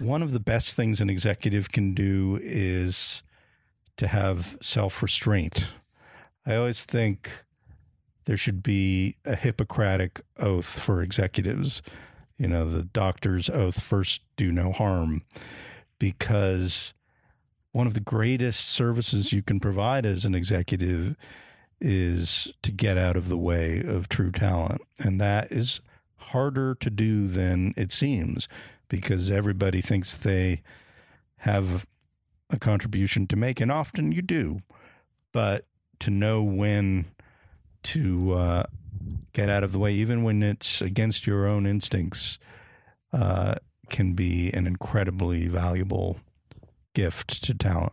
One of the best things an executive can do is to have self restraint. I always think there should be a Hippocratic oath for executives. You know, the doctor's oath first do no harm, because one of the greatest services you can provide as an executive is to get out of the way of true talent. And that is harder to do than it seems because everybody thinks they have a contribution to make, and often you do. But to know when to uh, get out of the way, even when it's against your own instincts, uh, can be an incredibly valuable gift to talent.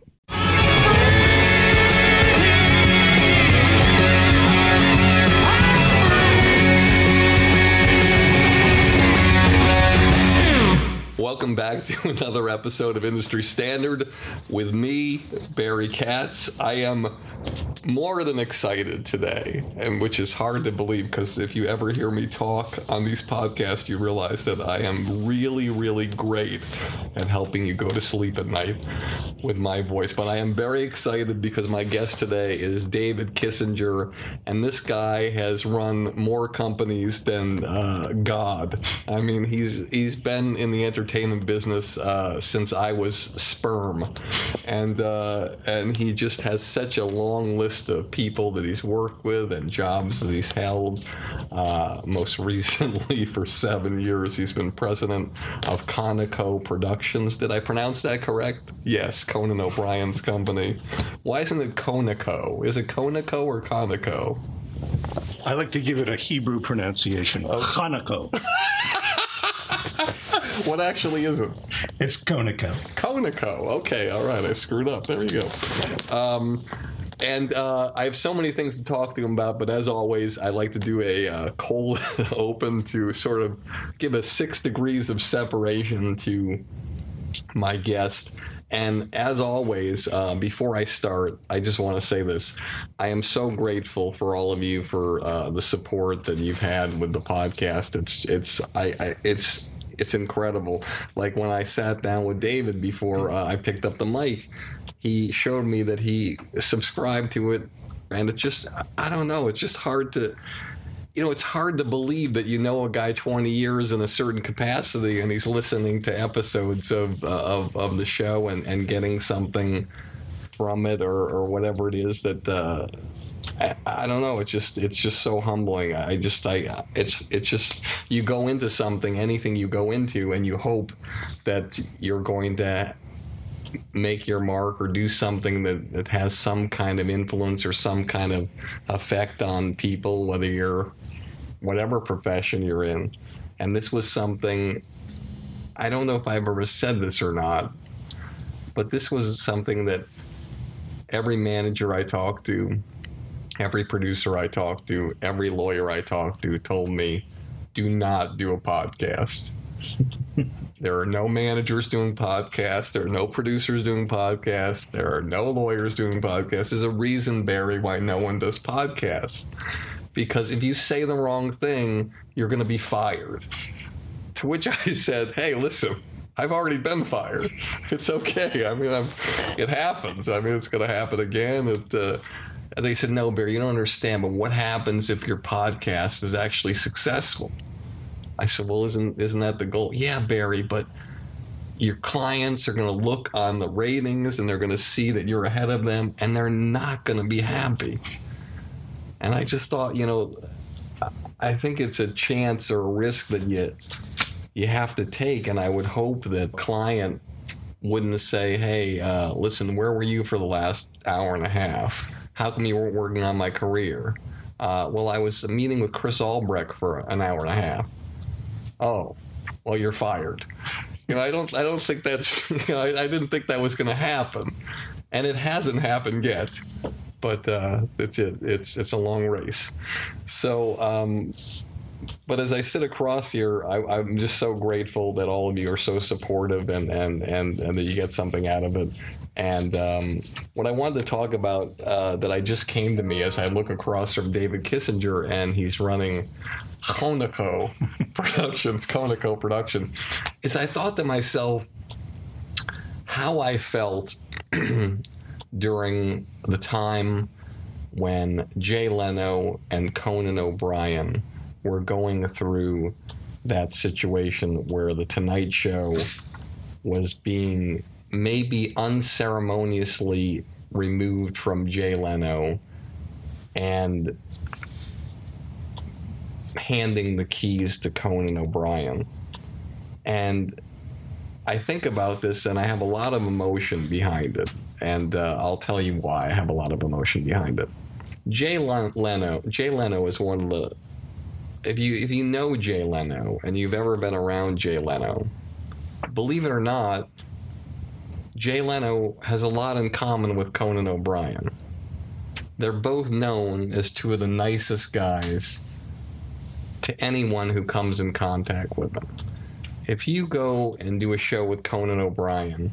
Welcome back to another episode of Industry Standard with me, Barry Katz. I am more than excited today, and which is hard to believe because if you ever hear me talk on these podcasts, you realize that I am really, really great at helping you go to sleep at night with my voice. But I am very excited because my guest today is David Kissinger, and this guy has run more companies than uh, God. I mean, he's he's been in the entertainment business uh, since I was sperm, and uh, and he just has such a long list of people that he's worked with and jobs that he's held. Uh, most recently, for seven years, he's been president of Conaco Productions. Did I pronounce that correct? Yes, Conan O'Brien's company. Why isn't it Conoco? Is it Conoco or Conoco? I like to give it a Hebrew pronunciation. Oh. Conoco. what actually is it? It's Conoco. Conoco. Okay, all right. I screwed up. There you go. Um, and uh, I have so many things to talk to him about, but as always, I like to do a uh, cold open to sort of give us six degrees of separation to my guest. And as always, uh, before I start, I just want to say this. I am so grateful for all of you for uh, the support that you've had with the podcast. It's it's I, I it's it's incredible. Like when I sat down with David before uh, I picked up the mic, he showed me that he subscribed to it, and it just I don't know. It's just hard to. You know, it's hard to believe that you know a guy 20 years in a certain capacity and he's listening to episodes of uh, of, of the show and, and getting something from it or, or whatever it is that uh, I, I, don't know. It's just it's just so humbling. I just I it's it's just you go into something, anything you go into, and you hope that you're going to make your mark or do something that, that has some kind of influence or some kind of effect on people, whether you're whatever profession you're in. And this was something I don't know if I've ever said this or not, but this was something that every manager I talked to every producer I talked to, every lawyer I talked to told me, do not do a podcast. There are no managers doing podcasts. There are no producers doing podcasts. There are no lawyers doing podcasts. There's a reason, Barry, why no one does podcasts. Because if you say the wrong thing, you're going to be fired. To which I said, hey, listen, I've already been fired. It's okay. I mean, I'm, it happens. I mean, it's going to happen again. It, uh, and they said, no, Barry, you don't understand. But what happens if your podcast is actually successful? I said, well, isn't isn't that the goal? Yeah, Barry, but your clients are going to look on the ratings and they're going to see that you're ahead of them, and they're not going to be happy. And I just thought, you know, I think it's a chance or a risk that you you have to take, and I would hope that client wouldn't say, "Hey, uh, listen, where were you for the last hour and a half? How come you weren't working on my career?" Uh, well, I was meeting with Chris Albrecht for an hour and a half oh, well, you're fired. You know, I don't, I don't think that's, you know, I, I didn't think that was going to happen, and it hasn't happened yet. But uh, it's it, it's it's a long race. So, um, but as I sit across here, I, am just so grateful that all of you are so supportive and and and, and that you get something out of it. And um, what I wanted to talk about uh, that I just came to me as I look across from David Kissinger, and he's running Conaco Productions, Conaco Productions, is I thought to myself how I felt during the time when Jay Leno and Conan O'Brien were going through that situation where The Tonight Show was being maybe unceremoniously removed from Jay Leno and handing the keys to Conan O'Brien. And I think about this and I have a lot of emotion behind it. And uh, I'll tell you why I have a lot of emotion behind it. Jay Leno, Jay Leno is one of the. If you if you know Jay Leno and you've ever been around Jay Leno, believe it or not, Jay Leno has a lot in common with Conan O'Brien. They're both known as two of the nicest guys to anyone who comes in contact with them. If you go and do a show with Conan O'Brien,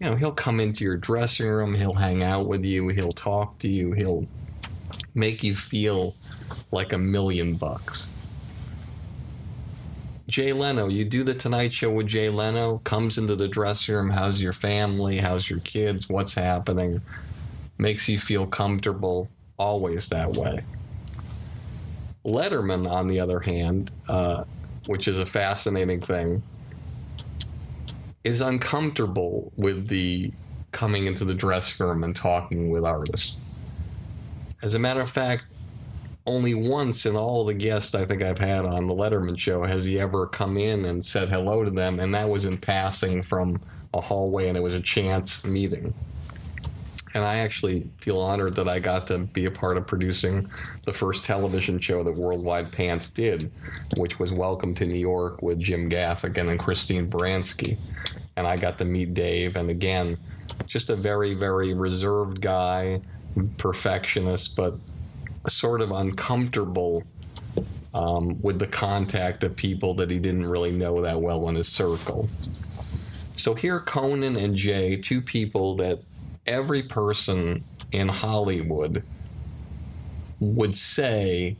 you know, he'll come into your dressing room, he'll hang out with you, he'll talk to you, he'll make you feel like a million bucks. Jay Leno, you do the Tonight Show with Jay Leno, comes into the dressing room, how's your family, how's your kids, what's happening, makes you feel comfortable, always that way. Letterman, on the other hand, uh, which is a fascinating thing, is uncomfortable with the coming into the dressing room and talking with artists. As a matter of fact, only once in all the guests I think I've had on the Letterman show has he ever come in and said hello to them, and that was in passing from a hallway, and it was a chance meeting and I actually feel honored that I got to be a part of producing the first television show that Worldwide Pants did, which was Welcome to New York with Jim Gaffigan and Christine Baranski. And I got to meet Dave, and again, just a very, very reserved guy, perfectionist, but sort of uncomfortable um, with the contact of people that he didn't really know that well in his circle. So here, Conan and Jay, two people that every person in Hollywood would say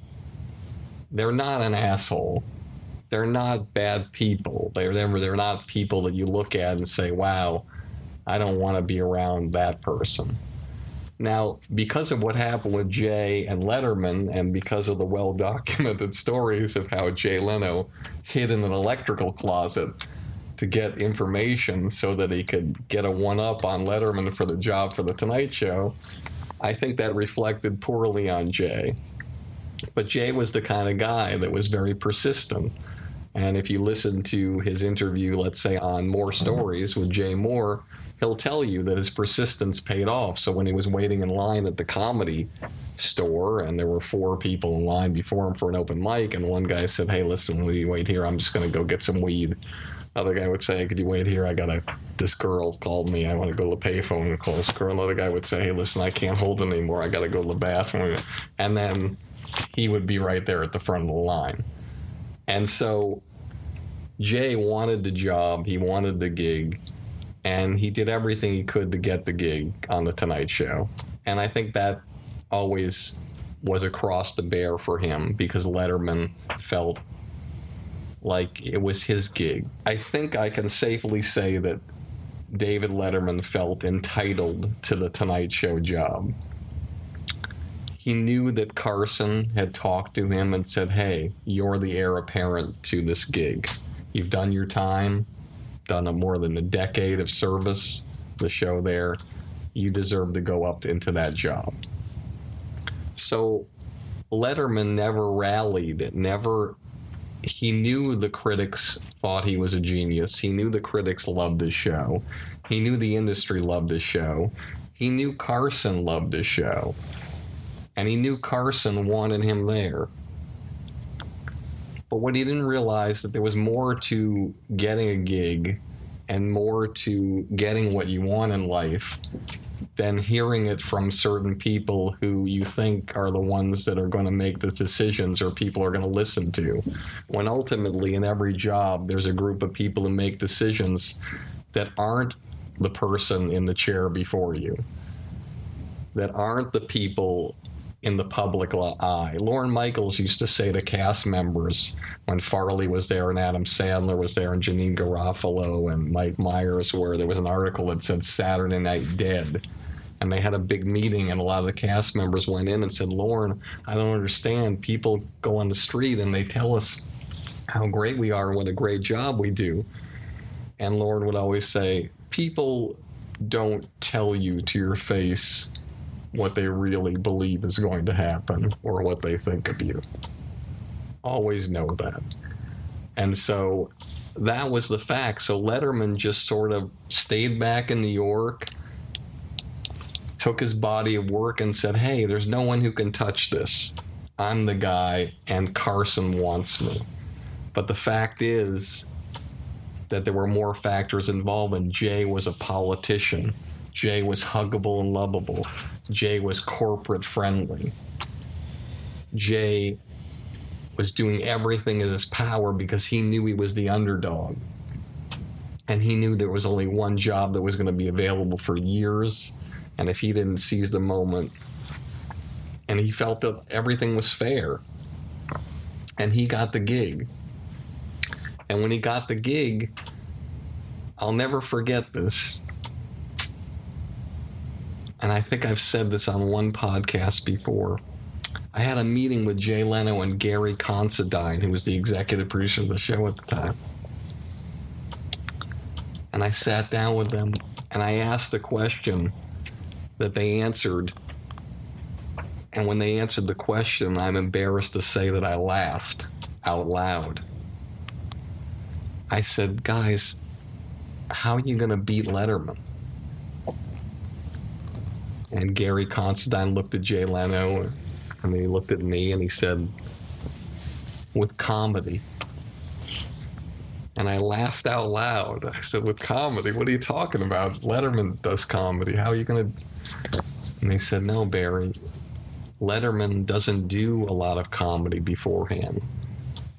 they're not an asshole. They're not bad people. They're never, they're not people that you look at and say, "Wow, I don't want to be around that person." Now, because of what happened with Jay and Letterman, and because of the well documented stories of how Jay Leno hid in an electrical closet to get information so that he could get a one up on Letterman for the job for the Tonight Show, I think that reflected poorly on Jay. But Jay was the kind of guy that was very persistent. And if you listen to his interview, let's say on Mohr Stories with Jay Mohr, he'll tell you that his persistence paid off. So when he was waiting in line at the comedy store and there were four people in line before him for an open mic, and one guy said, Hey, listen, will you wait here? I'm just going to go get some weed. Other guy would say, "Could you wait here? I got a this girl called me. I want to go to the payphone and call this girl." Another guy would say, "Hey, listen, I can't hold it anymore. I got to go to the bathroom." And then he would be right there at the front of the line. And so Jay wanted the job, he wanted the gig, and he did everything he could to get the gig on the Tonight Show. And I think that always was across the bear for him because Letterman felt like it was his gig. I think I can safely say that David Letterman felt entitled to the Tonight Show job. He knew that Carson had talked to him and said, Hey, you're the heir apparent to this gig. You've done your time, done a more than a decade of service, the show there. You deserve to go up into that job. So Letterman never rallied, never. He knew the critics thought he was a genius. He knew the critics loved his show. He knew the industry loved his show. He knew Carson loved his show. And he knew Carson wanted him there. But what he didn't realize that there was more to getting a gig and more to getting what you want in life than hearing it from certain people who you think are the ones that are going to make the decisions or people are going to listen to. When ultimately, in every job, there's a group of people who make decisions that aren't the person in the chair before you, that aren't the people in the public eye. Lorne Michaels used to say to cast members when Farley was there and Adam Sandler was there and Janeane Garofalo and Mike Myers, were, there was an article that said Saturday Night Dead. And they had a big meeting, and a lot of the cast members went in and said, Lorne, I don't understand. People go on the street and they tell us how great we are and what a great job we do. And Lorne would always say, People don't tell you to your face what they really believe is going to happen or what they think of you. Always know that. And so that was the fact. So Letterman just sort of stayed back in New York, took his body of work, and said, Hey, there's no one who can touch this. I'm the guy, and Carson wants me. But the fact is that there were more factors involved, and Jay was a politician. Jay was huggable and lovable. Jay was corporate friendly. Jay was doing everything in his power because he knew he was the underdog. And he knew there was only one job that was going to be available for years. And if he didn't seize the moment, and he felt that everything was fair. And he got the gig. And when he got the gig, I'll never forget this and I think I've said this on one podcast before. I had a meeting with Jay Leno and Gary Considine, who was the executive producer of the show at the time. And I sat down with them and I asked a question that they answered. And when they answered the question, I'm embarrassed to say that I laughed out loud. I said, Guys, how are you going to beat Letterman? And Gary Considine looked at Jay Leno and he looked at me and he said, with comedy. And I laughed out loud. I said, with comedy? What are you talking about? Letterman does comedy. How are you going to. And they said, no, Barry. Letterman doesn't do a lot of comedy beforehand.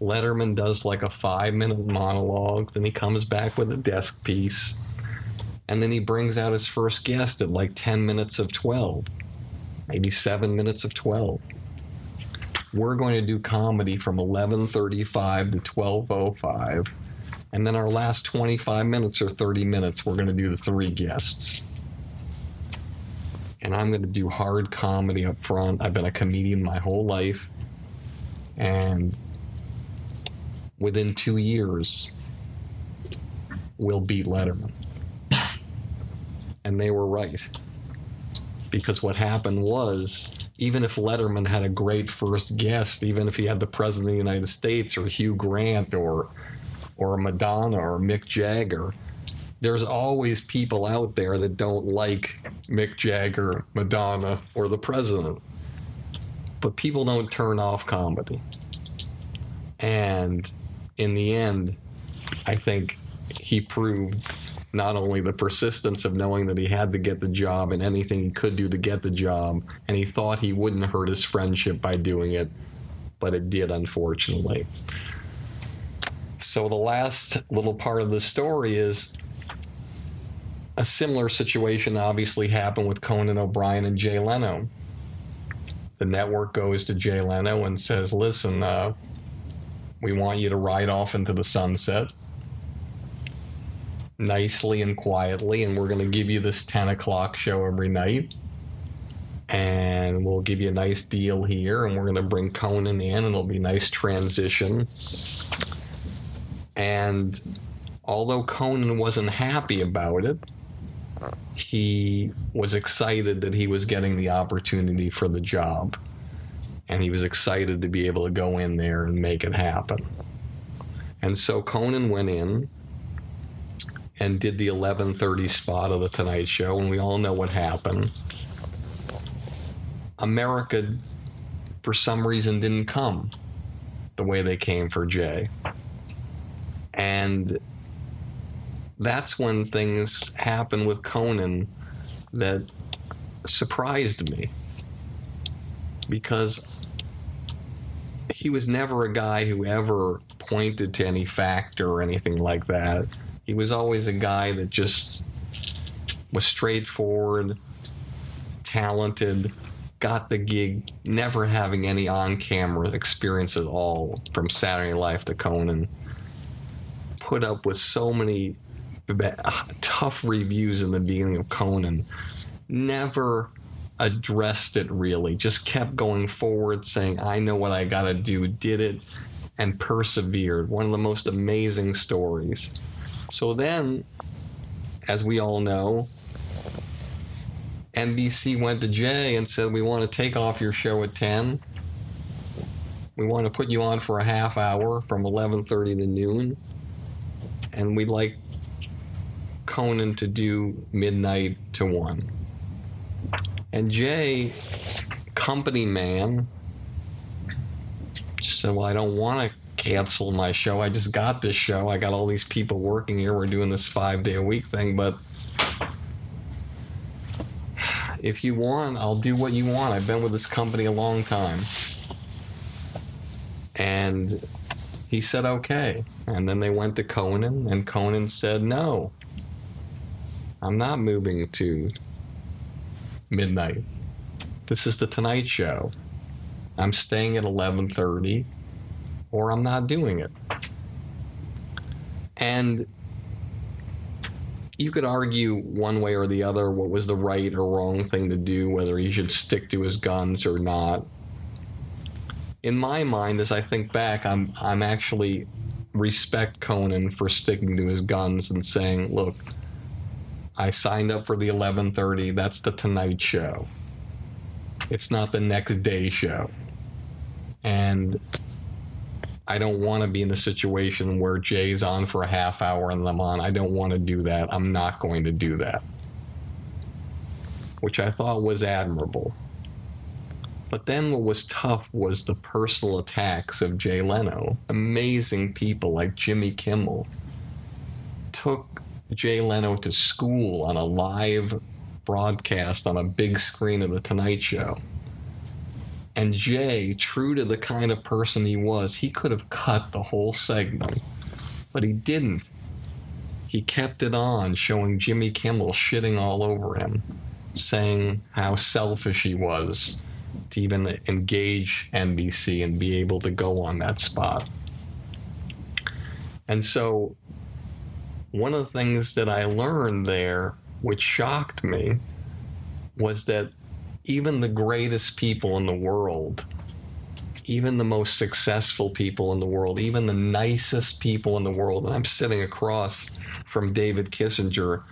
Letterman does like a five minute monologue, then he comes back with a desk piece and then he brings out his first guest at like 10 minutes of 12, maybe 7 minutes of 12. We're going to do comedy from 11:35 to 12:05, and then our last 25 minutes or 30 minutes we're going to do the three guests. And I'm going to do hard comedy up front. I've been a comedian my whole life. And within 2 years we'll beat Letterman and they were right. Because what happened was, even if Letterman had a great first guest, even if he had the President of the United States or Hugh Grant or or Madonna or Mick Jagger, there's always people out there that don't like Mick Jagger, Madonna, or the president. But people don't turn off comedy. And in the end, I think he proved not only the persistence of knowing that he had to get the job and anything he could do to get the job, and he thought he wouldn't hurt his friendship by doing it, but it did, unfortunately. So the last little part of the story is a similar situation obviously happened with Conan O'Brien and Jay Leno. The network goes to Jay Leno and says, listen, uh, we want you to ride off into the sunset nicely and quietly, and we're going to give you this 10 o'clock show every night. And we'll give you a nice deal here, and we're going to bring Conan in, and it'll be a nice transition. And although Conan wasn't happy about it, he was excited that he was getting the opportunity for the job. And he was excited to be able to go in there and make it happen. And so Conan went in and did the 11:30 spot of the Tonight Show and we all know what happened. America for some reason didn't come the way they came for Jay. And that's when things happened with Conan that surprised me because he was never a guy who ever pointed to any factor or anything like that. He was always a guy that just was straightforward, talented, got the gig, never having any on camera experience at all from Saturday Night Live to Conan. Put up with so many tough reviews in the beginning of Conan. Never addressed it really, just kept going forward, saying, I know what I gotta do, did it, and persevered. One of the most amazing stories. So then, as we all know, NBC went to Jay and said, We want to take off your show at 10. We want to put you on for a half hour from 11:30 to noon. And we'd like Conan to do midnight to 1. And Jay, company man, just said, Well, I don't want to cancel my show. I just got this show. I got all these people working here. We're doing this five day a week thing, but if you want, I'll do what you want. I've been with this company a long time. And he said, okay. And then they went to Conan, and Conan said, no. I'm not moving to midnight. This is the Tonight Show. I'm staying at 11:30 or I'm not doing it. And you could argue one way or the other what was the right or wrong thing to do, whether he should stick to his guns or not. In my mind, as I think back, I'm I'm actually respect Conan for sticking to his guns and saying, "Look, I signed up for the 11:30. That's the Tonight Show. It's not the next day show." And I don't want to be in the situation where Jay's on for a half hour and I'm on. I don't want to do that. I'm not going to do that. Which I thought was admirable. But then what was tough was the personal attacks of Jay Leno. Amazing people like Jimmy Kimmel took Jay Leno to school on a live broadcast on a big screen of The Tonight Show and Jay, true to the kind of person he was, he could have cut the whole segment, but he didn't. He kept it on, showing Jimmy Kimmel shitting all over him, saying how selfish he was to even engage NBC and be able to go on that spot. And so, one of the things that I learned there, which shocked me, was that even the greatest people in the world, even the most successful people in the world, even the nicest people in the world, and I'm sitting across from David Kissinger,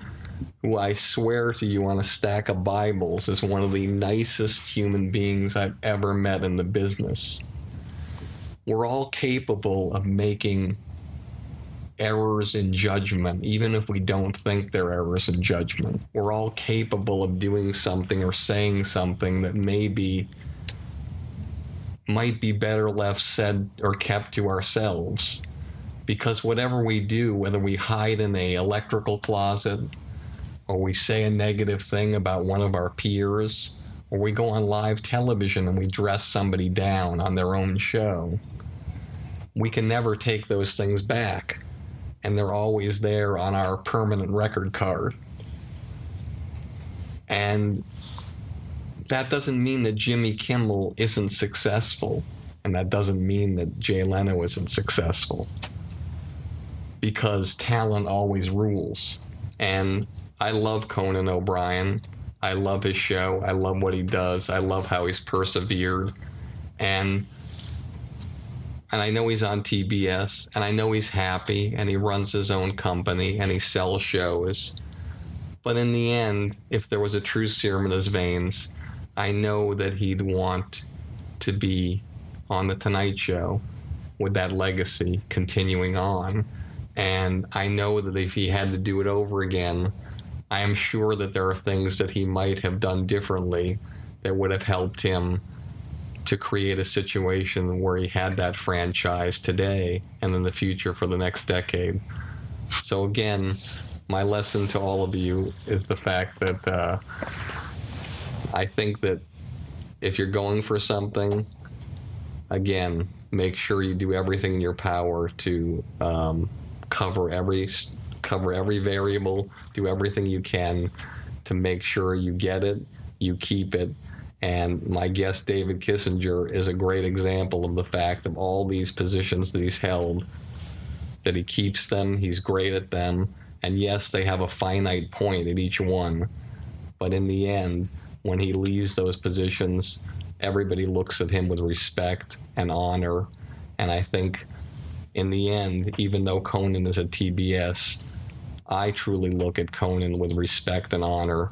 who I swear to you on a stack of Bibles is one of the nicest human beings I've ever met in the business. We're all capable of making errors in judgment, even if we don't think they're errors in judgment. We're all capable of doing something or saying something that maybe might be better left said or kept to ourselves. Because whatever we do, whether we hide in a electrical closet, or we say a negative thing about one of our peers, or we go on live television and we dress somebody down on their own show, we can never take those things back. And they're always there on our permanent record card. And that doesn't mean that Jimmy Kimmel isn't successful. And that doesn't mean that Jay Leno isn't successful. Because talent always rules. And I love Conan O'Brien. I love his show. I love what he does. I love how he's persevered. And and I know he's on TBS and I know he's happy and he runs his own company and he sells shows. But in the end, if there was a true serum in his veins, I know that he'd want to be on the Tonight Show with that legacy continuing on. And I know that if he had to do it over again, I am sure that there are things that he might have done differently that would have helped him to create a situation where he had that franchise today and in the future for the next decade. So, again, my lesson to all of you is the fact that uh, I think that if you're going for something, again, make sure you do everything in your power to um, cover every cover every variable, do everything you can to make sure you get it, you keep it, and my guest, David Kissinger, is a great example of the fact of all these positions that he's held, that he keeps them, he's great at them. And yes, they have a finite point at each one. But in the end, when he leaves those positions, everybody looks at him with respect and honor. And I think in the end, even though Conan is a TBS, I truly look at Conan with respect and honor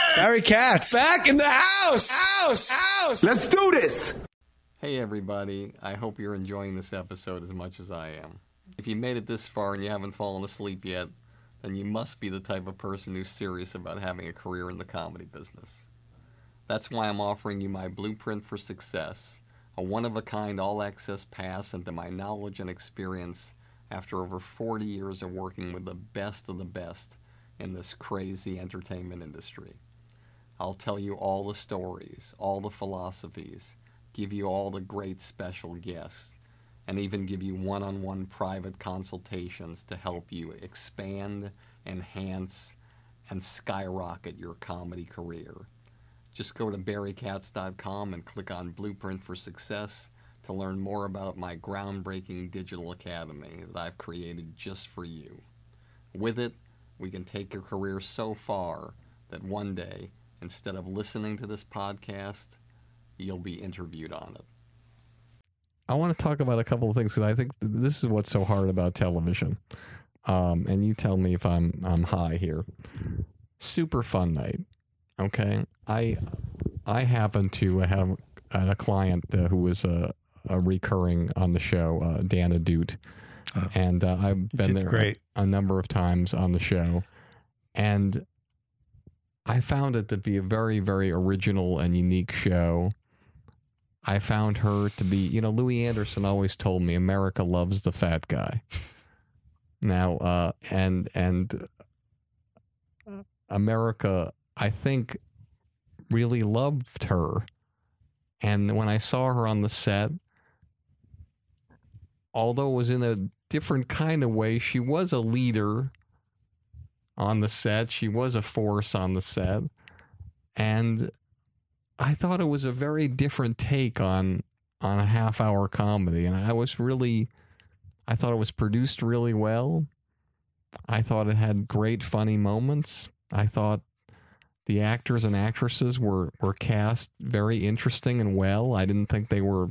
Barry Katz. Back in the house. House. House. Let's do this. Hey, everybody. I hope you're enjoying this episode as much as I am. If you made it this far and you haven't fallen asleep yet, then you must be the type of person who's serious about having a career in the comedy business. That's why I'm offering you my blueprint for success, a one of a kind all access pass into my knowledge and experience after over 40 years of working with the best of the best in this crazy entertainment industry. I'll tell you all the stories, all the philosophies, give you all the great special guests, and even give you one on one private consultations to help you expand, enhance, and skyrocket your comedy career. Just go to barrykatz.com and click on Blueprint for Success to learn more about my groundbreaking digital academy that I've created just for you. With it, we can take your career so far that one day instead of listening to this podcast, you'll be interviewed on it. I want to talk about a couple of things because I think this is what's so hard about television. Um, and you tell me if I'm I'm high here. Super fun night. Okay, I I happen to have a client uh, who was a, a recurring on the show, uh, Dana Doot, uh, and uh, I've been there great. A, a number of times on the show, and I found it to be a very, very original and unique show. I found her to be, you know, Louie Anderson always told me America loves the fat guy. now, uh, and and America, I think, really loved her. And when I saw her on the set, although it was in a different kind of way, she was a leader on the set. She was a force on the set. And I thought it was a very different take on on a half hour comedy. And I was really I thought it was produced really well. I thought it had great funny moments. I thought the actors and actresses were, were cast very interesting and well. I didn't think they were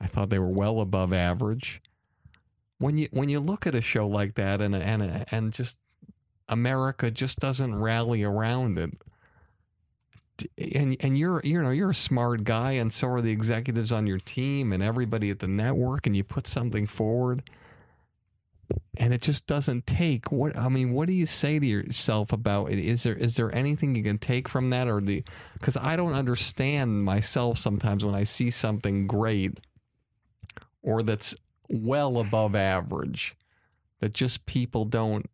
I thought they were well above average. When you when you look at a show like that and and and just America just doesn't rally around it. and and you're you know you're a smart guy, and so are the executives on your team and everybody at the network, and you put something forward, and it just doesn't take. What I mean, what do you say to yourself about it? Is there is there anything you can take from that, or the? Because I don't understand myself sometimes when I see something great, or that's well above average, that just people don't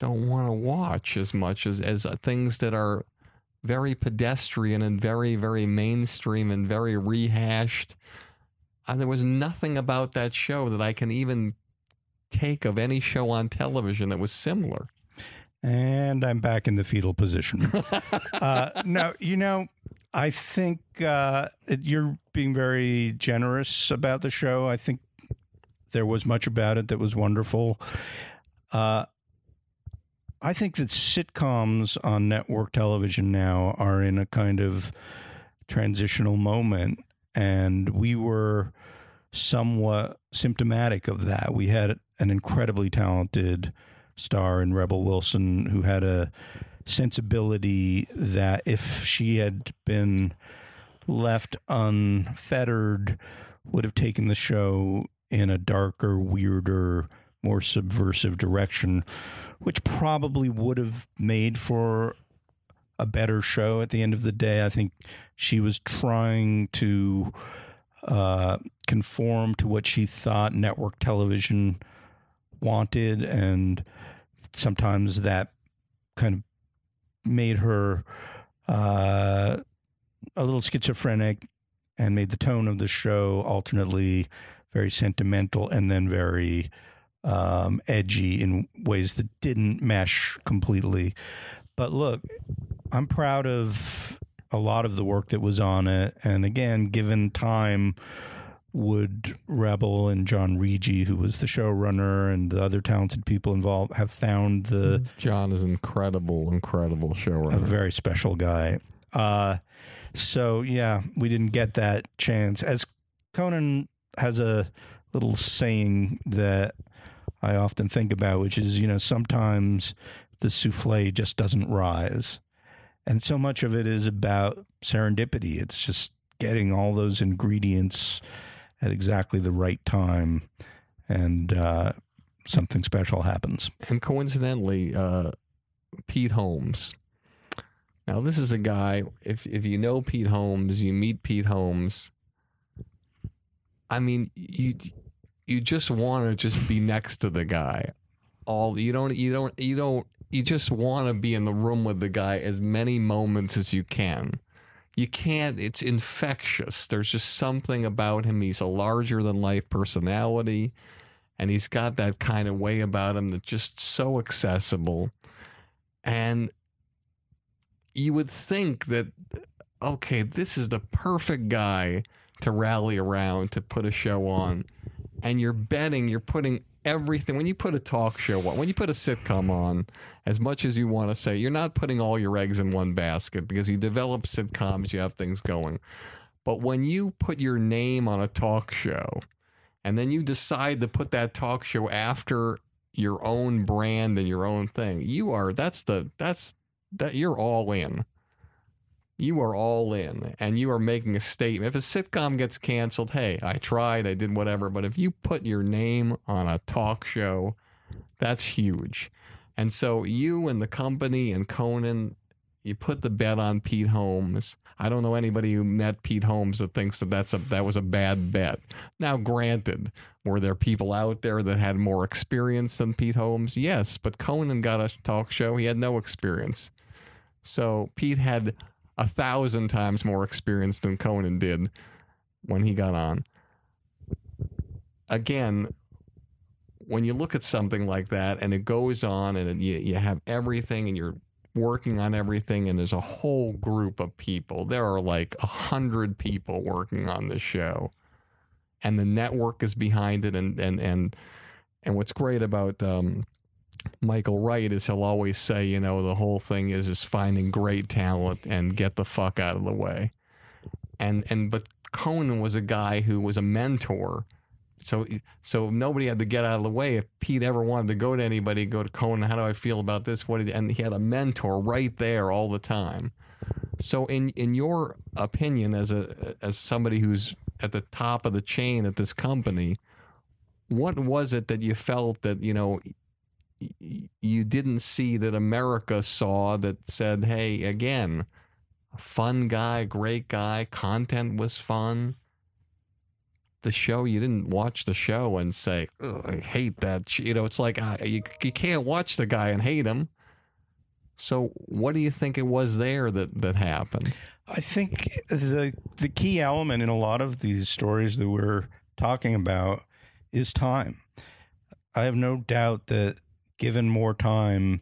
don't want to watch as much as as things that are very pedestrian and very very mainstream and very rehashed. And there was nothing about that show that I can even take of any show on television that was similar. And I'm back in the fetal position. uh, no, you know, I think uh, you're being very generous about the show. I think there was much about it that was wonderful. Uh, I think that sitcoms on network television now are in a kind of transitional moment, and we were somewhat symptomatic of that. We had an incredibly talented star in Rebel Wilson who had a sensibility that if she had been left unfettered would have taken the show in a darker, weirder, more subversive direction which probably would have made for a better show at the end of the day. I think she was trying to uh, conform to what she thought network television wanted, and sometimes that kind of made her uh, a little schizophrenic and made the tone of the show alternately very sentimental and then very um, edgy in ways that didn't mesh completely. But look, I'm proud of a lot of the work that was on it. And again, given time, would Rebel and John Riggi, who was the showrunner, and the other talented people involved, have found the John is incredible, incredible showrunner, a very special guy. Uh, so yeah, we didn't get that chance. As Conan has a little saying that I often think about, which is, you know, sometimes the souffle just doesn't rise. And so much of it is about serendipity. It's just getting all those ingredients at exactly the right time, and uh, something special happens. And coincidentally, uh, Pete Holmes. Now, this is a guy. If if you know Pete Holmes, you meet Pete Holmes. I mean, you you just want to just be next to the guy. All you don't you don't you don't you just want to be in the room with the guy as many moments as you can. You can't it's infectious. There's just something about him. He's a larger than life personality and he's got that kind of way about him that's just so accessible. And you would think that okay, this is the perfect guy to rally around to put a show on and you're betting, you're putting everything when you put a talk show on, when you put a sitcom on, as much as you want to say, you're not putting all your eggs in one basket because you develop sitcoms, you have things going. But when you put your name on a talk show and then you decide to put that talk show after your own brand and your own thing, you are that's the that's that you're all in you are all in and you are making a statement. If a sitcom gets canceled, hey, I tried, I did whatever. But if you put your name on a talk show, that's huge. And so you and the company and Conan, you put the bet on Pete Holmes. I don't know anybody who met Pete Holmes that thinks that that's a that was a bad bet. Now, granted, were there people out there that had more experience than Pete Holmes? Yes, but Conan got a talk show. He had no experience. So Pete had a thousand times more experience than Conan did when he got on. Again, when you look at something like that and it goes on and you, you have everything and you're working on everything and there's a whole group of people, there are like a hundred people working on this show and the network is behind it and, and, and, and what's great about, um, Michael Wright is he'll always say, you know, the whole thing is is finding great talent and get the fuck out of the way. And and but Conan was a guy who was a mentor. So so nobody had to get out of the way. If Pete ever wanted to go to anybody, go to Conan. How do I feel about this? What? And he had a mentor right there all the time. So, in in your opinion, as a as somebody who's at the top of the chain at this company, what was it that you felt that you know you didn't see that America saw that said, "Hey, again, fun guy, great guy, content was fun." The show, you didn't watch the show and say, "I hate that." You know, it's like uh, you you can't watch the guy and hate him. So, what do you think it was there that that happened? I think the the key element in a lot of these stories that we're talking about is time. I have no doubt that given more time,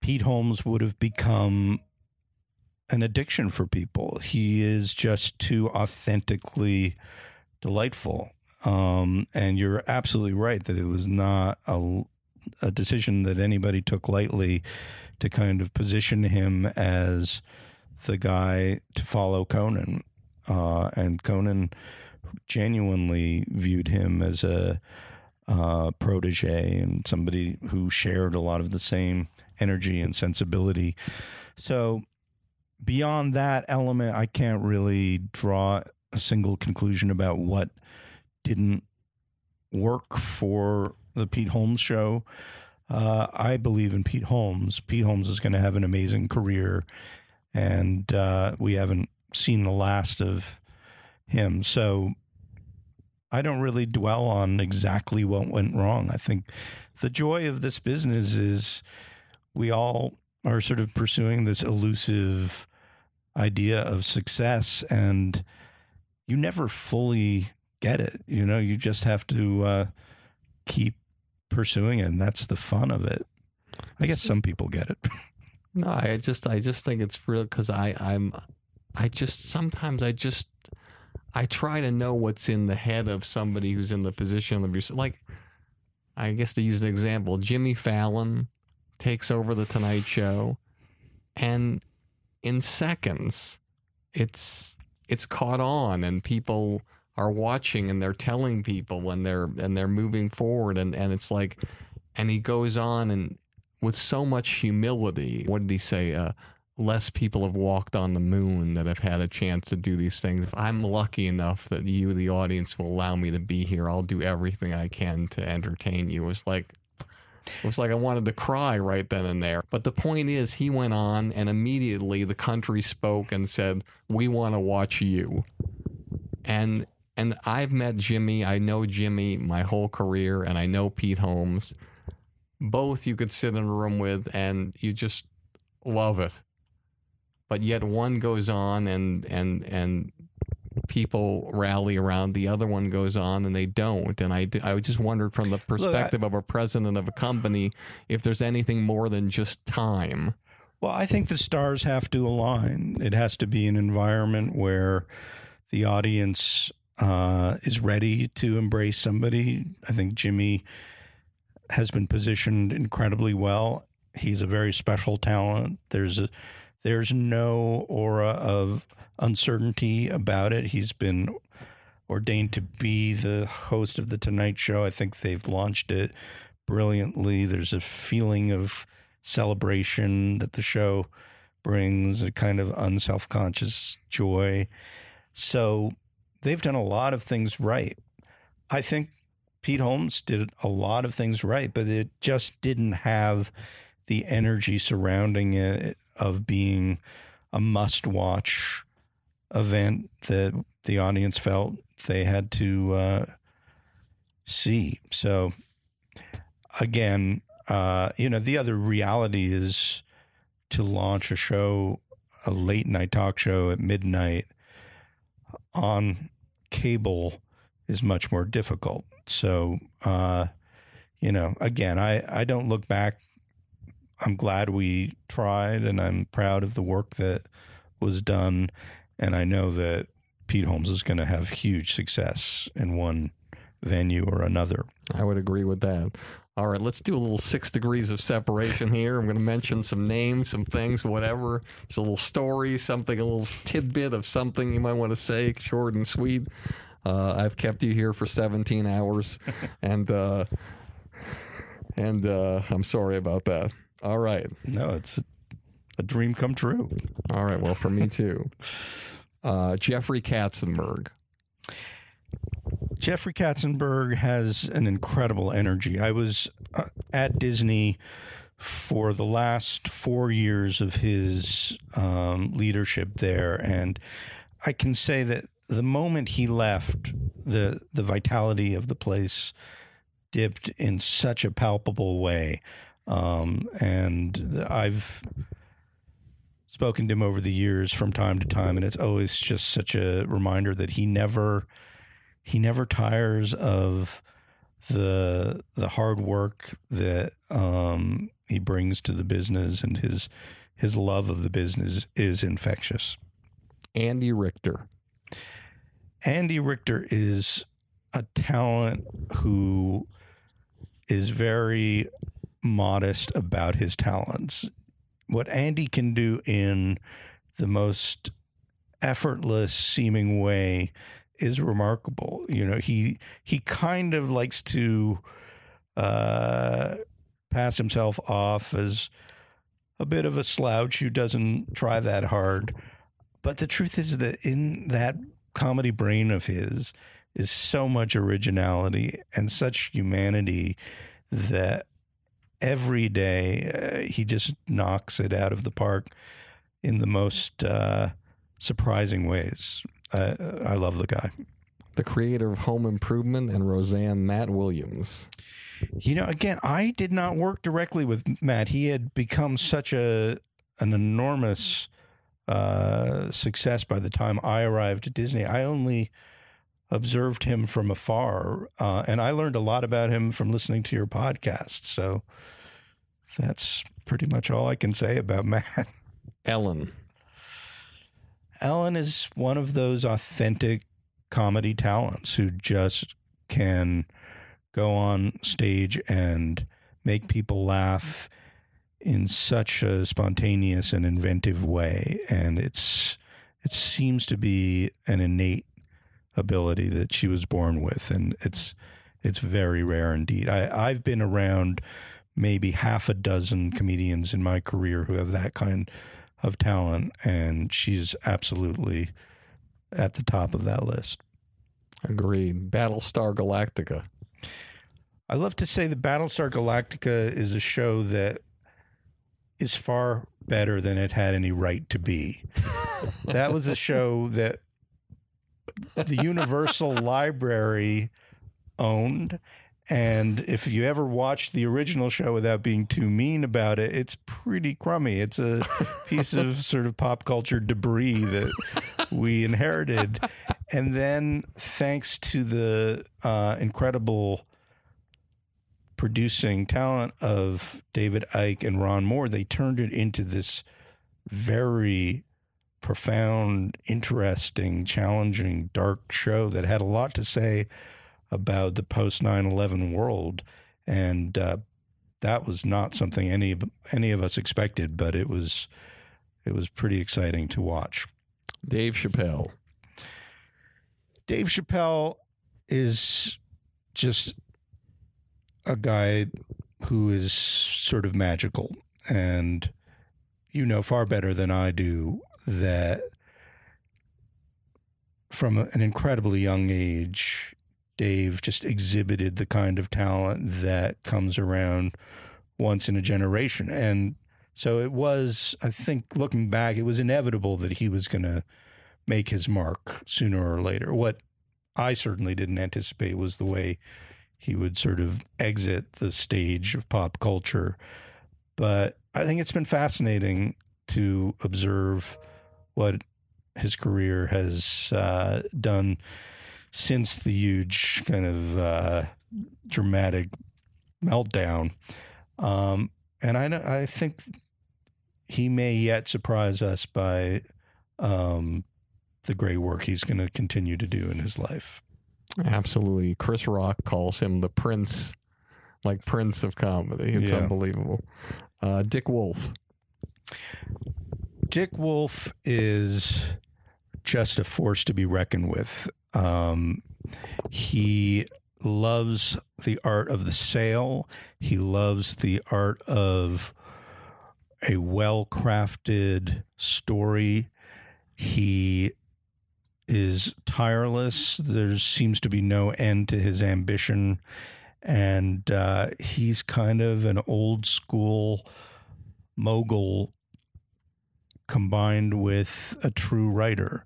Pete Holmes would have become an addiction for people. He is just too authentically delightful. Um, and you're absolutely right that it was not a, a decision that anybody took lightly to kind of position him as the guy to follow Conan. Uh, and Conan genuinely viewed him as a uh, protege and somebody who shared a lot of the same energy and sensibility. So, beyond that element, I can't really draw a single conclusion about what didn't work for the Pete Holmes show. Uh, I believe in Pete Holmes. Pete Holmes is going to have an amazing career, and uh, we haven't seen the last of him. So I don't really dwell on exactly what went wrong. I think the joy of this business is we all are sort of pursuing this elusive idea of success, and you never fully get it. You know, you just have to uh, keep pursuing it, and that's the fun of it. I guess some people get it. No, I just I just think it's real because I I'm I just sometimes I just I try to know what's in the head of somebody who's in the position of your like I guess to use the example, Jimmy Fallon takes over the Tonight Show, and in seconds, it's it's caught on, and people are watching, and they're telling people, and they're and they're moving forward, and and it's like, and he goes on and with so much humility. What did he say? Uh, less people have walked on the moon that have had a chance to do these things. If I'm lucky enough that you, the audience, will allow me to be here, I'll do everything I can to entertain you. It was like it was like I wanted to cry right then and there. But the point is, he went on, and immediately the country spoke and said, "We want to watch you." And and I've met Jimmy. I know Jimmy my whole career, and I know Pete Holmes. Both you could sit in a room with, and you just love it. But yet one goes on, and and and people rally around. The other one goes on, and they don't. And i, I just wondered from the perspective of a president of a company if there's anything more than just time. Well, I think the stars have to align. It has to be an environment where the audience uh, is ready to embrace somebody. I think Jimmy has been positioned incredibly well. He's a very special talent. There's a there's no aura of uncertainty about it. He's been ordained to be the host of the Tonight Show. I think they've launched it brilliantly. There's a feeling of celebration that the show brings, a kind of unself conscious joy. So they've done a lot of things right. I think Pete Holmes did a lot of things right, but it just didn't have the energy surrounding it of being a must watch event that the audience felt they had to uh, see. So, again, uh, you know, the other reality is to launch a show, a late night talk show at midnight on cable is much more difficult. So, uh, you know, again, I, I don't look back. I'm glad we tried and I'm proud of the work that was done. And I know that Pete Holmes is going to have huge success in one venue or another. I would agree with that. All right, let's do a little six degrees of separation here. I'm going to mention some names, some things, whatever. It's a little story, something, a little tidbit of something you might want to say, short and sweet. Uh, I've kept you here for 17 hours, and uh, and uh, I'm sorry about that. All right, No, it's a dream come true. All right. Well, for me too. Uh, Jeffrey Katzenberg. Jeffrey Katzenberg has an incredible energy. I was uh, at Disney for the last four years of his um, leadership there, and I can say that the moment he left, the the vitality of the place dipped in such a palpable way. Um, and I've spoken to him over the years from time to time, and it's always just such a reminder that he never he never tires of the the hard work that um, he brings to the business, and his his love of the business is infectious. Andy Richter. Andy Richter is a talent who is very modest about his talents. What Andy can do in the most effortless seeming way is remarkable. You know, he he kind of likes to uh, pass himself off as a bit of a slouch who doesn't try that hard. But the truth is that in that comedy brain of his is so much originality and such humanity that every day uh, he just knocks it out of the park in the most uh, surprising ways. I, I love the guy. The creator of Home Improvement and Roseanne Matt Williams. You know, again, I did not work directly with Matt. He had become such a an enormous uh, success by the time I arrived at Disney. I only observed him from afar, uh, and I learned a lot about him from listening to your podcast. So that's pretty much all I can say about Matt. Ellen. Ellen is one of those authentic comedy talents who just can go on stage and make people laugh in such a spontaneous and inventive way and it's it seems to be an innate ability that she was born with and it's it's very rare indeed i i've been around maybe half a dozen comedians in my career who have that kind of talent and she's absolutely at the top of that list Agreed. Battlestar Galactica. I love to say that Battlestar Galactica is a show that is far better than it had any right to be. that was a show that the Universal Library owned. And if you ever watched the original show without being too mean about it, it's pretty crummy. It's a piece of sort of pop culture debris that we inherited. And then, thanks to the uh, incredible producing talent of David Eick and Ron Moore, they turned it into this very profound, interesting, challenging, dark show that had a lot to say about the post 9/11 world, and uh, that was not something any of any of us expected, but it was it was pretty exciting to watch. Dave Chappelle. Dave Chappelle is just a guy who is sort of magical. And you know far better than I do that from an incredibly young age, Dave just exhibited the kind of talent that comes around once in a generation. And so it was, I think, looking back, it was inevitable that he was going to make his mark sooner or later. What I certainly didn't anticipate was the way he would sort of exit the stage of pop culture. But I think it's been fascinating to observe what his career has uh, done since the huge kind of uh, dramatic meltdown. Um, and I, I think he may yet surprise us by um, the great work he's going to continue to do in his life. Absolutely. Chris Rock calls him the prince, like prince of comedy. It's Yeah. unbelievable. Uh, Dick Wolf. Dick Wolf is just a force to be reckoned with. Um, he loves the art of the sale. He loves the art of a well crafted story. He is tireless. There seems to be no end to his ambition. And uh, he's kind of an old school mogul combined with a true writer.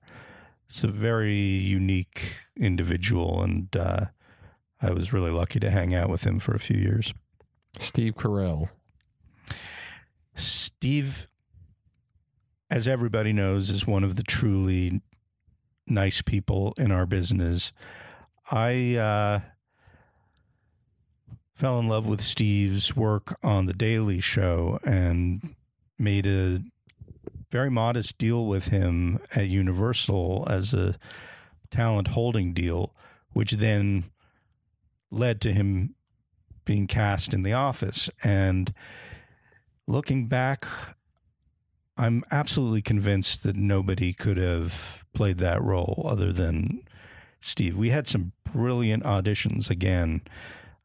It's a very unique individual. And uh, I was really lucky to hang out with him for a few years. Steve Carell. Steve, as everybody knows, is one of the truly nice people in our business. I uh, fell in love with Steve's work on The Daily Show and made a very modest deal with him at Universal as a talent holding deal, which then led to him being cast in The Office. And looking back, I'm absolutely convinced that nobody could have played that role other than Steve. We had some brilliant auditions again.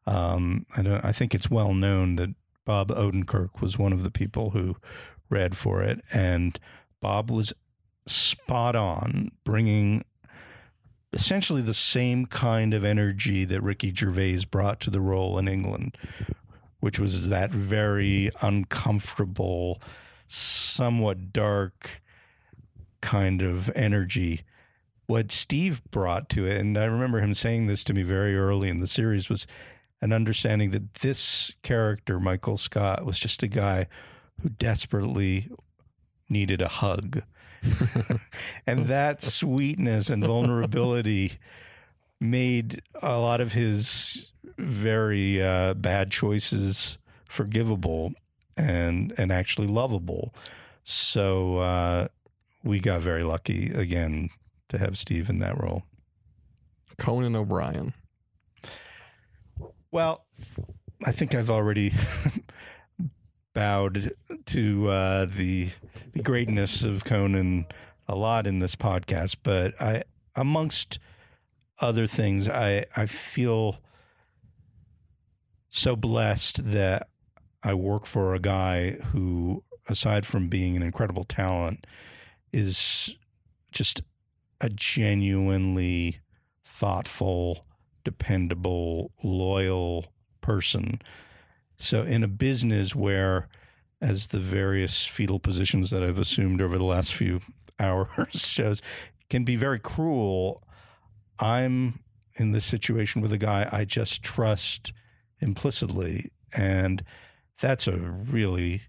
Um, I, don't, I think it's well known that Bob Odenkirk was one of the people who read for it, and Bob was spot on, bringing essentially the same kind of energy that Ricky Gervais brought to the role in England, which was that very uncomfortable, somewhat dark kind of energy. What Steve brought to it, and I remember him saying this to me very early in the series, was an understanding that this character, Michael Scott, was just a guy who desperately needed a hug. and that sweetness and vulnerability made a lot of his very uh, bad choices forgivable and and actually lovable. So uh, we got very lucky again to have Steve in that role. Conan O'Brien. Well, I think I've already bowed to uh, the the greatness of Conan a lot in this podcast, but I, amongst other things, I I feel so blessed that I work for a guy who, aside from being an incredible talent, is just a genuinely thoughtful, dependable, loyal person. So, in a business where, as the various fetal positions that I've assumed over the last few hours shows, can be very cruel, I'm in this situation with a guy I just trust implicitly. And that's a really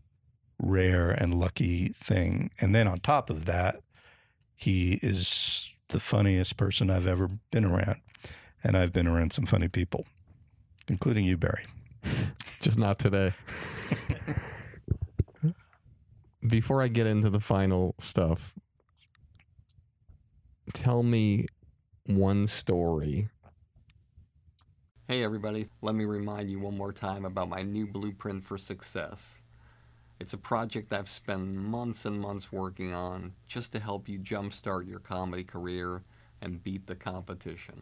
rare and lucky thing. And then on top of that, he is the funniest person I've ever been around. And I've been around some funny people, including you, Barry. Just not today. Before I get into the final stuff, tell me one story. Hey, everybody, let me remind you one more time about my new blueprint for success. It's a project I've spent months and months working on just to help you jumpstart your comedy career and beat the competition.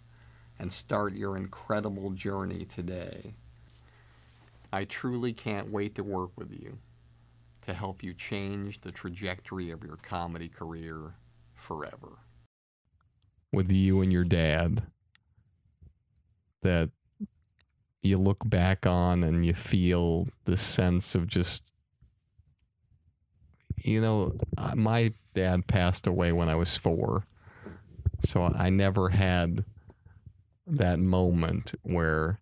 and start your incredible journey today. I truly can't wait to work with you to help you change the trajectory of your comedy career forever. with you and your dad that you look back on and you feel the sense of just you know uh, my dad passed away when i was 4 So I never had that moment where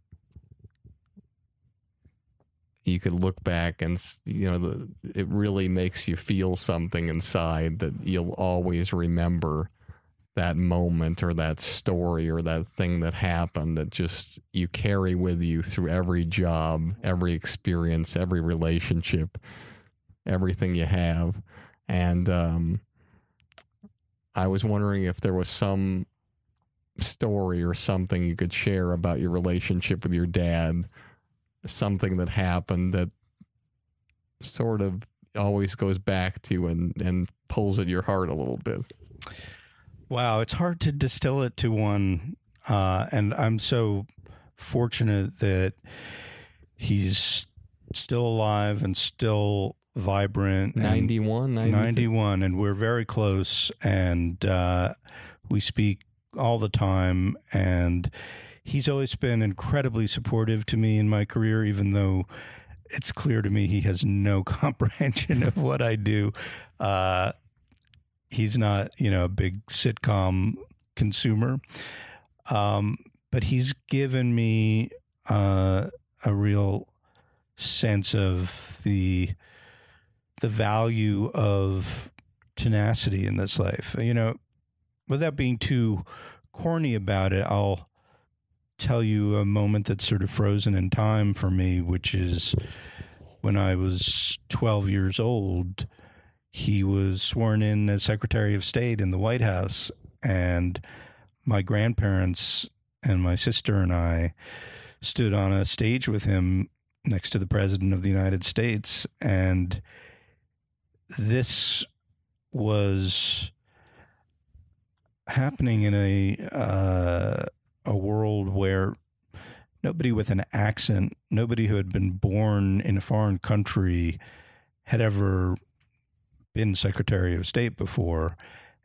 you could look back and you know the, it really makes you feel something inside that you'll always remember that moment or that story or that thing that happened that just you carry with you through every job, every experience, every relationship, everything you have. And um, I was wondering if there was some story or something you could share about your relationship with your dad, something that happened that sort of always goes back to and, and pulls at your heart a little bit. Wow, it's hard to distill it to one. Uh, and I'm so fortunate that he's still alive and still vibrant. and 91, 91, and we're very close, and uh, we speak all the time. And he's always been incredibly supportive to me in my career, even though it's clear to me he has no comprehension of what I do. Uh, he's not, you know, a big sitcom consumer, um, but he's given me uh, a real sense of the the value of tenacity in this life. You know, without being too corny about it, I'll tell you a moment that's sort of frozen in time for me, which is when I was 12 years old. He was sworn in as Secretary of State in the White House, and my grandparents and my sister and I stood on a stage with him next to the President of the United States. And this was happening in a uh, a world where nobody with an accent, nobody who had been born in a foreign country, had ever been Secretary of State before,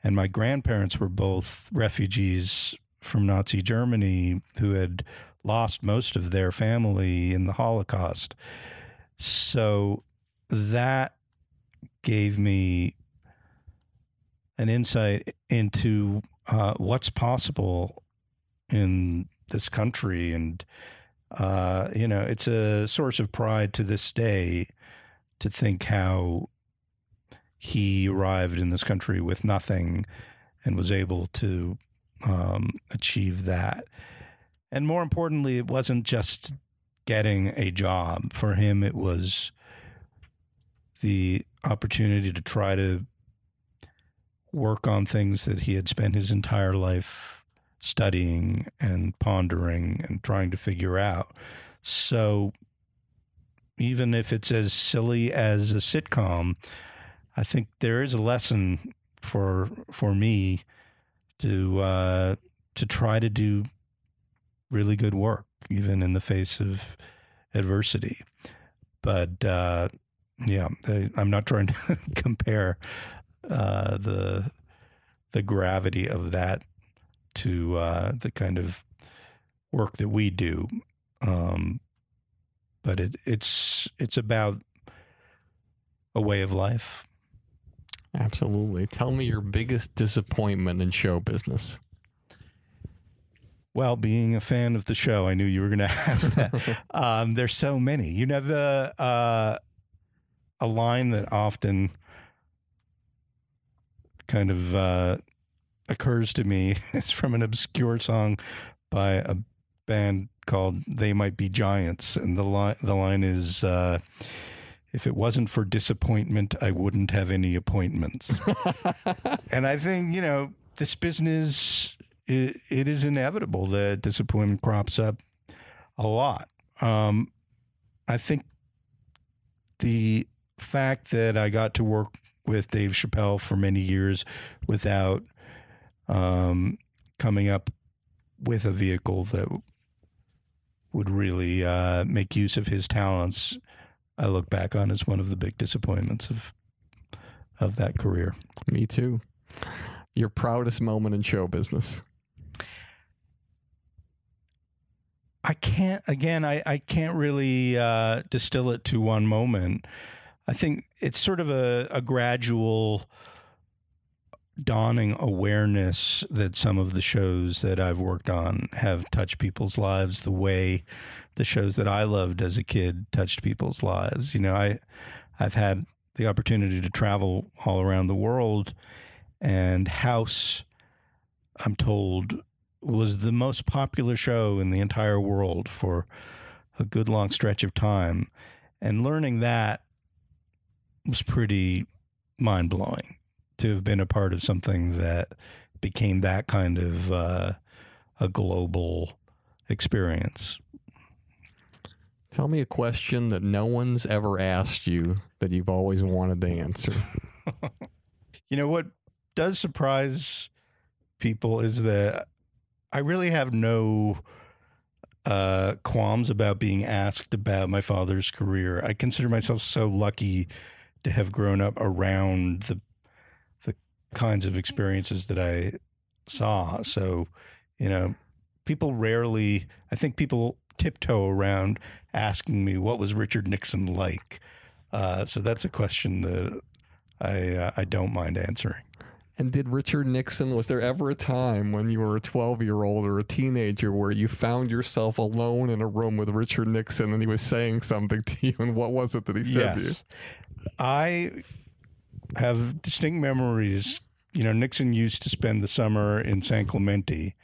and my grandparents were both refugees from Nazi Germany who had lost most of their family in the Holocaust. So that gave me an insight into uh, what's possible in this country. And, uh, you know, it's a source of pride to this day to think how he arrived in this country with nothing and was able to um, achieve that. And more importantly, it wasn't just getting a job. For him, it was the opportunity to try to work on things that he had spent his entire life studying and pondering and trying to figure out. So even if it's as silly as a sitcom, I think there is a lesson for for me to uh, to try to do really good work, even in the face of adversity. But uh, yeah, I, I'm not trying to compare uh, the the gravity of that to uh, the kind of work that we do. Um, but it, it's it's about a way of life. Absolutely. Tell me your biggest disappointment in show business. Well, being a fan of the show, I knew you were going to ask that. um, there's so many. You know, the uh, a line that often kind of uh, occurs to me is from an obscure song by a band called They Might Be Giants, and the line the line is. Uh, if it wasn't for disappointment, I wouldn't have any appointments. and I think, you know, this business, it, it is inevitable that disappointment crops up a lot. Um, I think the fact that I got to work with Dave Chappelle for many years without um, coming up with a vehicle that would really uh, make use of his talents, I look back on as one of the big disappointments of of that career. Me too. Your proudest moment in show business. I can't again I, I can't really uh, distill it to one moment. I think it's sort of a, a gradual dawning awareness that some of the shows that I've worked on have touched people's lives the way the shows that I loved as a kid touched people's lives. You know, I I've had the opportunity to travel all around the world and House I'm told was the most popular show in the entire world for a good long stretch of time and learning that was pretty mind blowing to have been a part of something that became that kind of uh, a global experience. Tell me a question that no one's ever asked you that you've always wanted to answer. You know what does surprise people is that I really have no uh, qualms about being asked about my father's career. I consider myself so lucky to have grown up around the the kinds of experiences that I saw. So, you know, people rarely. I think people tiptoe around asking me what was Richard Nixon like. Uh, so that's a question that I uh, I don't mind answering. And did Richard Nixon, was there ever a time when you were a 12 year old or a teenager where you found yourself alone in a room with Richard Nixon and he was saying something to you? And what was it that he said to you? Yes. I have distinct memories. You know, Nixon used to spend the summer in San Clemente.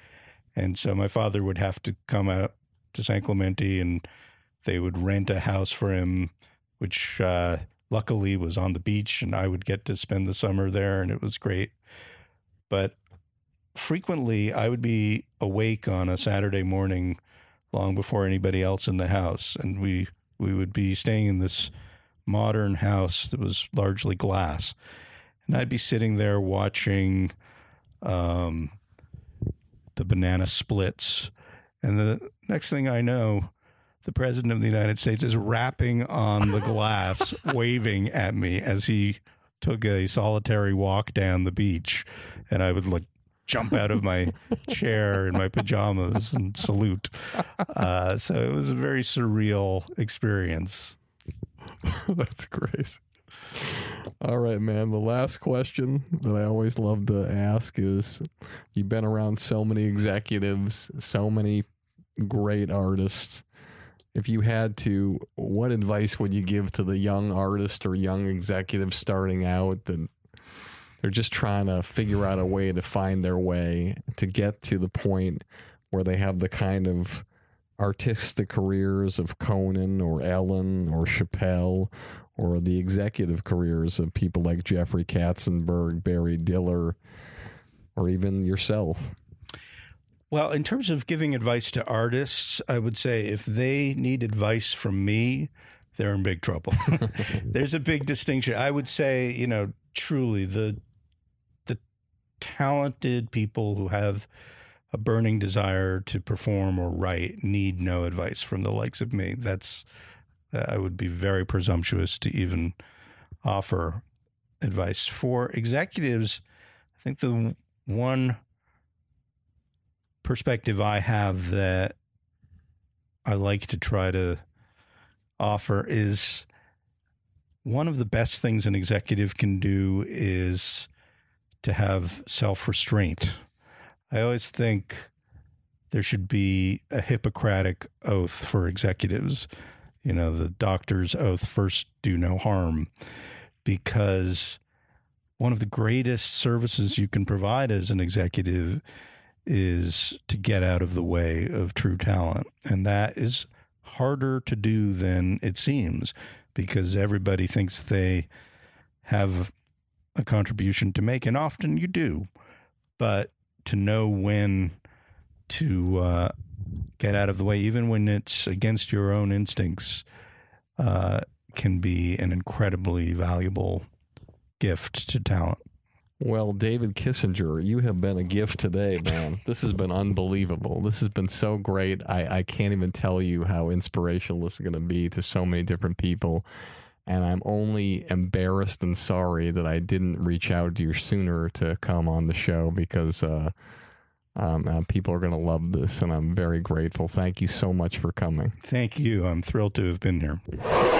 And so my father would have to come out to San Clemente and they would rent a house for him, which uh, luckily was on the beach. And I would get to spend the summer there. And it was great. But frequently I would be awake on a Saturday morning long before anybody else in the house. And we, we would be staying in this modern house that was largely glass. And I'd be sitting there watching um, the banana splits. And the next thing I know, the president of the United States is rapping on the glass, waving at me as he took a solitary walk down the beach. And I would like jump out of my chair in my pajamas and salute. Uh, so it was a very surreal experience. That's great. All right, man. The last question that I always love to ask is you've been around so many executives, so many great artists. If you had to, what advice would you give to the young artist or young executive starting out that they're just trying to figure out a way to find their way to get to the point where they have the kind of artistic careers of Conan or Ellen or Chappelle or the executive careers of people like Jeffrey Katzenberg, Barry Diller, or even yourself? Well, in terms of giving advice to artists, I would say if they need advice from me, they're in big trouble. There's a big distinction. I would say, you know, truly the the talented people who have a burning desire to perform or write need no advice from the likes of me. That's uh, I would be very presumptuous to even offer advice for executives. I think the one perspective I have that I like to try to offer is one of the best things an executive can do is to have self restraint. I always think there should be a Hippocratic oath for executives. You know, the doctor's oath first do no harm, because one of the greatest services you can provide as an executive is to get out of the way of true talent. And that is harder to do than it seems because everybody thinks they have a contribution to make, and often you do. But to know when to uh, get out of the way, even when it's against your own instincts, uh, can be an incredibly valuable gift to talent. Well, David Kissinger, you have been a gift today, man. this has been unbelievable. This has been so great. I, I can't even tell you how inspirational this is going to be to so many different people. And I'm only embarrassed and sorry that I didn't reach out to you sooner to come on the show because uh, um, uh, people are going to love this. And I'm very grateful. Thank you so much for coming. Thank you. I'm thrilled to have been here.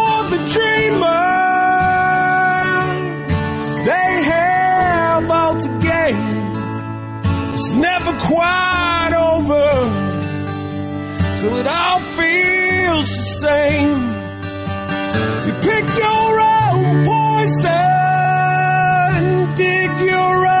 the dreamers, they have all to gain. It's never quite over till it all feels the same. You pick your own poison, dig your own